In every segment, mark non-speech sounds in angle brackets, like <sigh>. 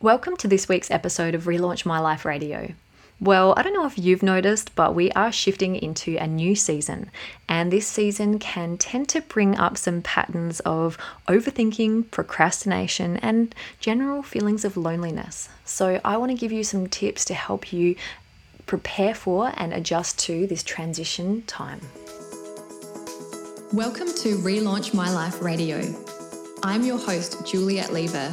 Welcome to this week's episode of Relaunch My Life Radio. Well, I don't know if you've noticed, but we are shifting into a new season, and this season can tend to bring up some patterns of overthinking, procrastination, and general feelings of loneliness. So, I want to give you some tips to help you prepare for and adjust to this transition time. Welcome to Relaunch My Life Radio. I'm your host, Juliet Lever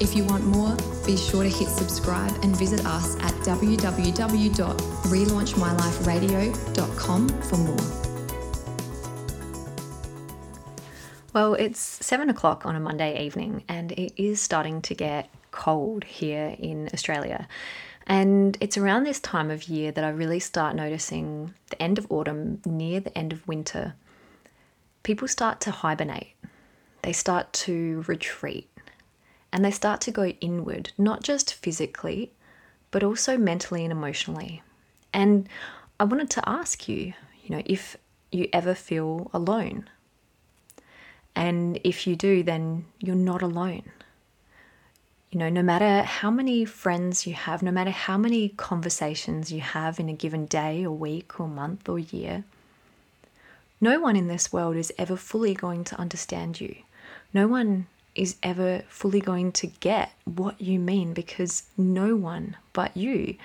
If you want more, be sure to hit subscribe and visit us at www.relaunchmyliferadio.com for more. Well, it's seven o'clock on a Monday evening, and it is starting to get cold here in Australia. And it's around this time of year that I really start noticing the end of autumn, near the end of winter. People start to hibernate, they start to retreat and they start to go inward, not just physically, but also mentally and emotionally. And I wanted to ask you, you know, if you ever feel alone. And if you do, then you're not alone. You know, no matter how many friends you have, no matter how many conversations you have in a given day or week or month or year, no one in this world is ever fully going to understand you. No one is ever fully going to get what you mean because no one but you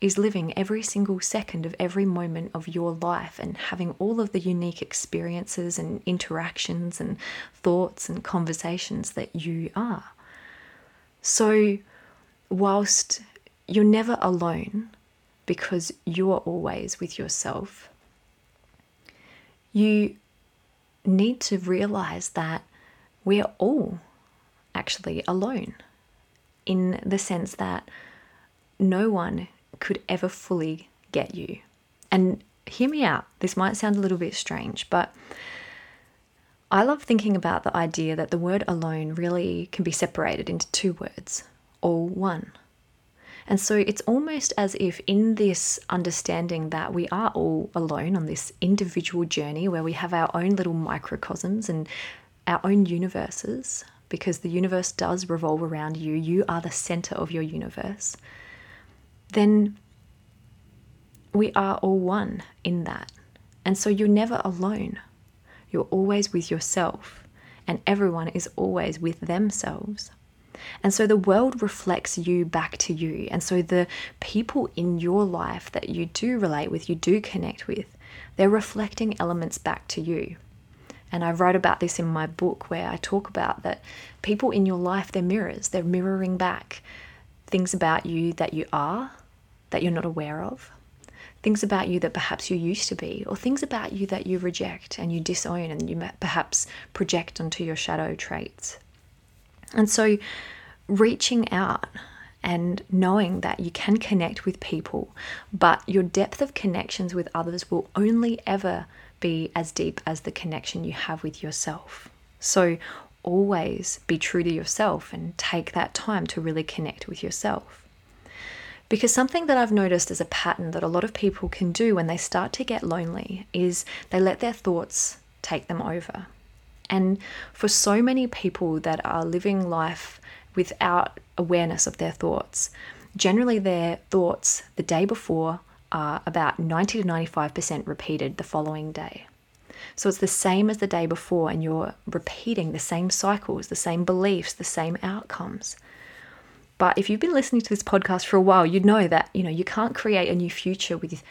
is living every single second of every moment of your life and having all of the unique experiences and interactions and thoughts and conversations that you are. So, whilst you're never alone because you are always with yourself, you need to realize that we're all actually alone in the sense that no one could ever fully get you. And hear me out, this might sound a little bit strange, but I love thinking about the idea that the word alone really can be separated into two words, all one. And so it's almost as if, in this understanding that we are all alone on this individual journey where we have our own little microcosms and our own universes, because the universe does revolve around you, you are the center of your universe, then we are all one in that. And so you're never alone. You're always with yourself, and everyone is always with themselves. And so the world reflects you back to you. And so the people in your life that you do relate with, you do connect with, they're reflecting elements back to you. And I wrote about this in my book where I talk about that people in your life, they're mirrors, they're mirroring back things about you that you are, that you're not aware of, things about you that perhaps you used to be, or things about you that you reject and you disown and you perhaps project onto your shadow traits. And so, reaching out and knowing that you can connect with people, but your depth of connections with others will only ever be as deep as the connection you have with yourself. So always be true to yourself and take that time to really connect with yourself. Because something that I've noticed as a pattern that a lot of people can do when they start to get lonely is they let their thoughts take them over. And for so many people that are living life without awareness of their thoughts, generally their thoughts the day before are about 90 to 95% repeated the following day. So it's the same as the day before, and you're repeating the same cycles, the same beliefs, the same outcomes. But if you've been listening to this podcast for a while, you'd know that you know you can't create a new future with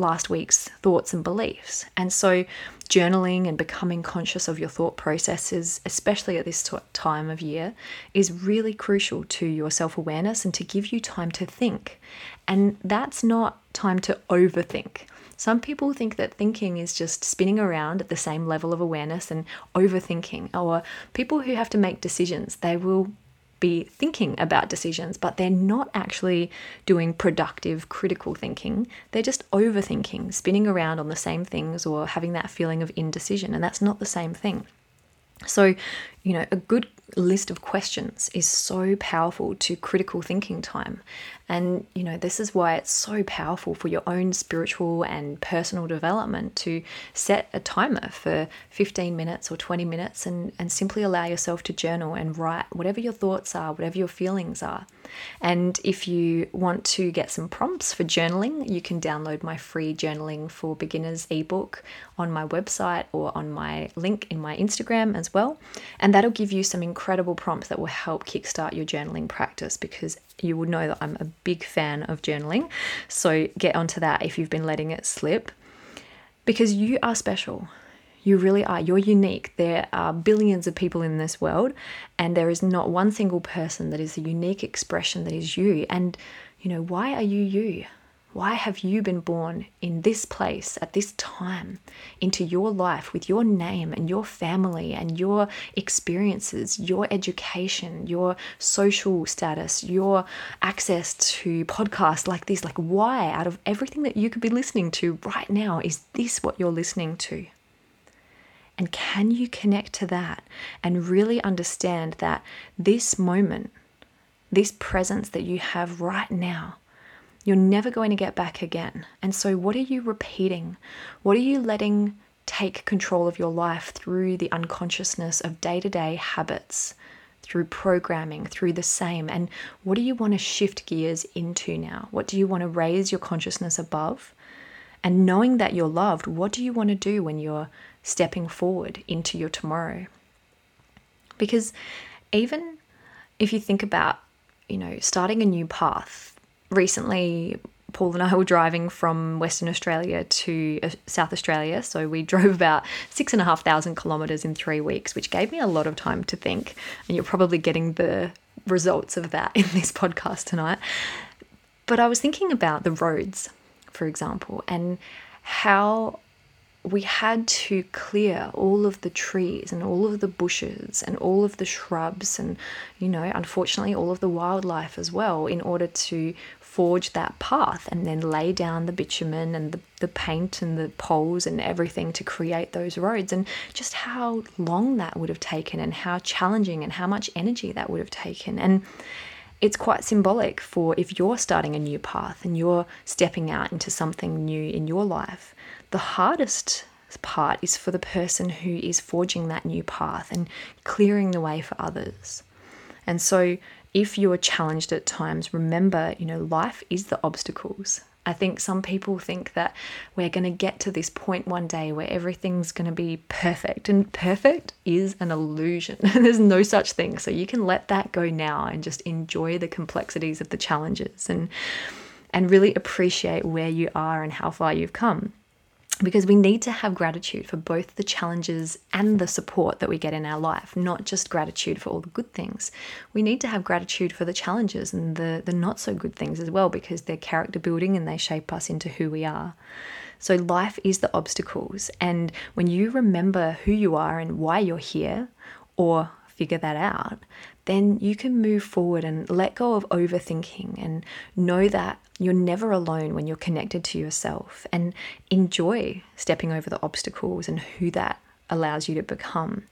last week's thoughts and beliefs. And so, journaling and becoming conscious of your thought processes, especially at this time of year, is really crucial to your self awareness and to give you time to think. And that's not time to overthink. Some people think that thinking is just spinning around at the same level of awareness and overthinking, or people who have to make decisions, they will be thinking about decisions, but they're not actually doing productive, critical thinking. They're just overthinking, spinning around on the same things or having that feeling of indecision. And that's not the same thing. So, you know, a good list of questions is so powerful to critical thinking time. And, you know, this is why it's so powerful for your own spiritual and personal development to set a timer for 15 minutes or 20 minutes and, and simply allow yourself to journal and write whatever your thoughts are, whatever your feelings are. And if you want to get some prompts for journaling, you can download my free journaling for beginners ebook on my website or on my link in my Instagram as well. And that'll give you some incredible prompts that will help kickstart your journaling practice because you will know that I'm a big fan of journaling. So get onto that if you've been letting it slip because you are special. You really are. You're unique. There are billions of people in this world, and there is not one single person that is a unique expression that is you. And, you know, why are you you? Why have you been born in this place at this time into your life with your name and your family and your experiences, your education, your social status, your access to podcasts like this? Like, why, out of everything that you could be listening to right now, is this what you're listening to? And can you connect to that and really understand that this moment, this presence that you have right now, you're never going to get back again. And so, what are you repeating? What are you letting take control of your life through the unconsciousness of day to day habits, through programming, through the same? And what do you want to shift gears into now? What do you want to raise your consciousness above? And knowing that you're loved, what do you want to do when you're stepping forward into your tomorrow? Because even if you think about, you know, starting a new path, recently Paul and I were driving from Western Australia to uh, South Australia. So we <laughs> drove about six and a half thousand kilometres in three weeks, which gave me a lot of time to think. And you're probably getting the results of that <laughs> in this podcast tonight. But I was thinking about the roads, for example, and how we had to clear all of the trees and all of the bushes and all of the shrubs and, you know, unfortunately, all of the wildlife as well in order to forge that path and then lay down the bitumen and the, the paint and the poles and everything to create those roads. And just how long that would have taken and how challenging and how much energy that would have taken. And it's quite symbolic for if you're starting a new path and you're stepping out into something new in your life the hardest part is for the person who is forging that new path and clearing the way for others. And so if you are challenged at times, remember, you know, life is the obstacles. I think some people think that we're going to get to this point one day where everything's going to be perfect, and perfect is an illusion. <laughs> There's no such thing. So you can let that go now and just enjoy the complexities of the challenges and and really appreciate where you are and how far you've come because we need to have gratitude for both the challenges and the support that we get in our life, not just gratitude for all the good things. We need to have gratitude for the challenges and the, the not so good things as well, because they're character building and they shape us into who we are. So, life is the obstacles. And when you remember who you are and why you're here, or figure that out, then you can move forward and let go of overthinking and know that you're never alone when you're connected to yourself and enjoy stepping over the obstacles and who that allows you to become.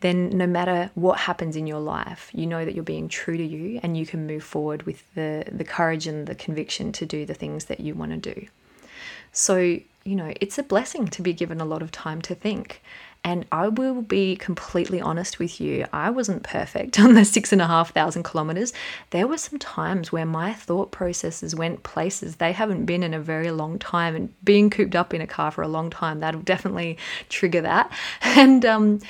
Then, no matter what happens in your life, you know that you're being true to you and you can move forward with the, the courage and the conviction to do the things that you want to do. So, you know, it's a blessing to be given a lot of time to think and I will be completely honest with you, I wasn't perfect <laughs> on the six and a half thousand kilometers. There were some times where my thought processes went places they haven't been in a very long time, and being cooped up in a car for a long time, that'll definitely trigger that. <laughs> And um,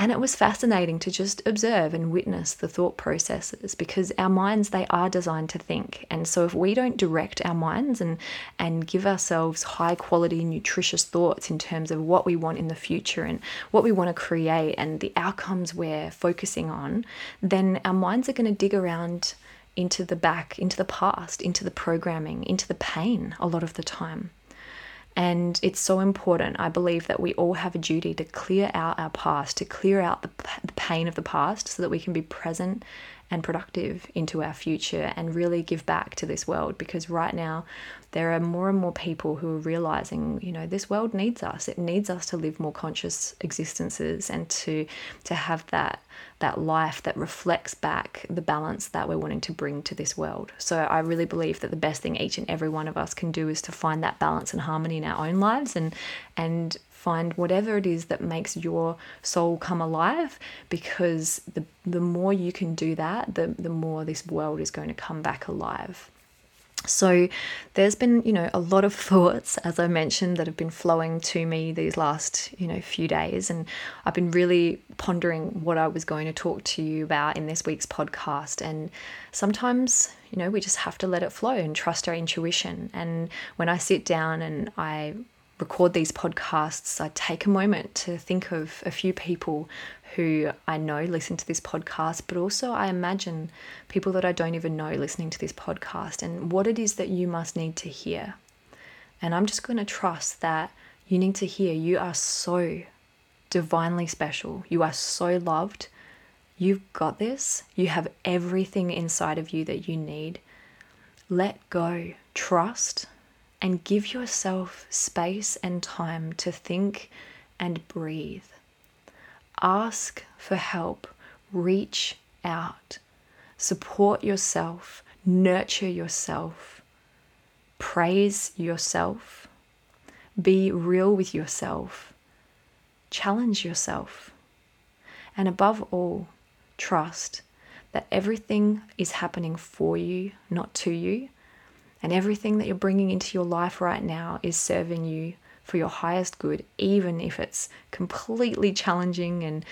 and it was fascinating to just observe and witness the thought processes because our minds, they are designed to think. And so if we don't direct our minds and, and give ourselves high quality, nutritious thoughts in terms of what we want in the future and what we want to create and the outcomes we're focusing on, then our minds are going to dig around into the back, into the past, into the programming, into the pain a lot of the time. And it's so important. I believe that we all have a duty to clear out our past, to clear out the, the pain of the past so that we can be present and productive into our future and really give back to this world because right now there are more and more people who are realizing you know this world needs us. It needs us to live more conscious existences and to to have that that life that reflects back the balance that we're wanting to bring to this world. So i really believe that the best thing each and every one of us can do is to find that balance and harmony in our own lives and and find whatever it is that makes your soul come alive because the the more you can do that the the more this world is going to come back alive so there's been, you know, a lot of <laughs> thoughts, as I mentioned, that have been flowing to me these last, you know, few days. And I've been really pondering what I was going to talk to you about in this week's podcast. And sometimes, you know, we just have to let it flow and trust our intuition. And when I sit down and I record these podcasts, I take a moment to think of a few people who I know listen to this podcast, but also I imagine people that I don't even know listening to this podcast and what it is that you must need to hear. And I'm just going to trust that you need to hear you are so divinely special. You are so loved. You've got this. You have everything inside of you that you need. Let go, trust, and give yourself space and time to think and breathe. Ask for help, reach out, support yourself, nurture yourself, praise yourself, be real with yourself, challenge yourself, and above all, trust that everything is happening for you, not to you, and everything that you're bringing into your life right now is serving you for your highest good, even if it's completely challenging and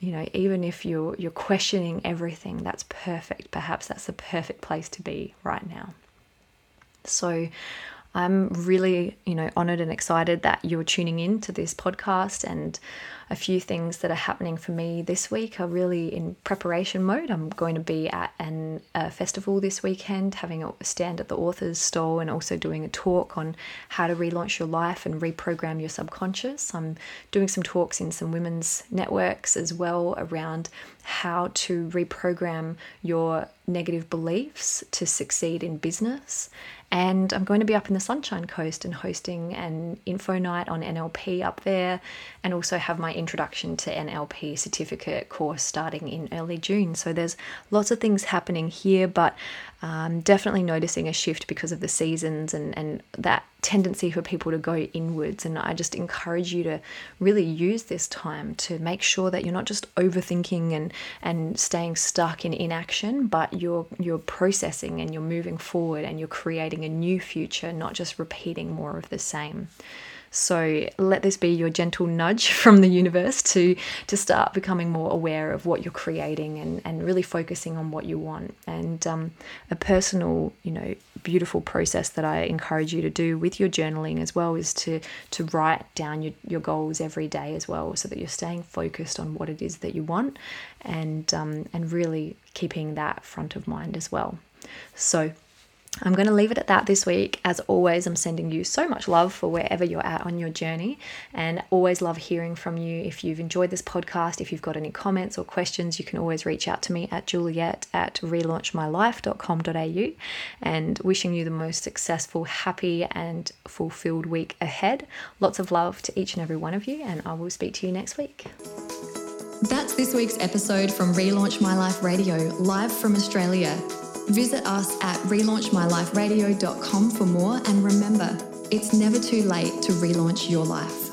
you know, even if you're you're questioning everything, that's perfect. Perhaps that's the perfect place to be right now. So I'm really, you know, honored and excited that you're tuning in to this podcast and a few things that are happening for me this week are really in preparation mode. I'm going to be at an, a festival this weekend, having a stand at the author's stall, and also doing a talk on how to relaunch your life and reprogram your subconscious. I'm doing some talks in some women's networks as well around how to reprogram your negative beliefs to succeed in business. And I'm going to be up in the Sunshine Coast and hosting an info night on NLP up there, and also have my introduction to NLP certificate course starting in early June. So there's lots of things happening here, but um, definitely noticing a shift because of the seasons and, and that tendency for people to go inwards. And I just encourage you to really use this time to make sure that you're not just overthinking and, and staying stuck in inaction, but you're you're processing and you're moving forward and you're creating a new future, not just repeating more of the same. So let this be your gentle nudge <laughs> from the universe to to start becoming more aware of what you're creating and, and really focusing on what you want. And um, a personal, you know, beautiful process that I encourage you to do with your journaling as well is to to write down your, your goals every day as well, so that you're staying focused on what it is that you want and um, and really keeping that front of mind as well. So I'm going to leave it at that this week. As always, I'm sending you so much love for wherever you're at on your journey, and always love hearing from you. If you've enjoyed this podcast, if you've got any comments or questions, you can always reach out to me at juliet at relaunchmylife.com.au. And wishing you the most successful, happy, and fulfilled week ahead. Lots of love to each and every one of you, and I will speak to you next week. That's this week's episode from Relaunch My Life Radio, live from Australia. Visit us at relaunchmyliferadio.com for more and remember, it's never too late to relaunch your life.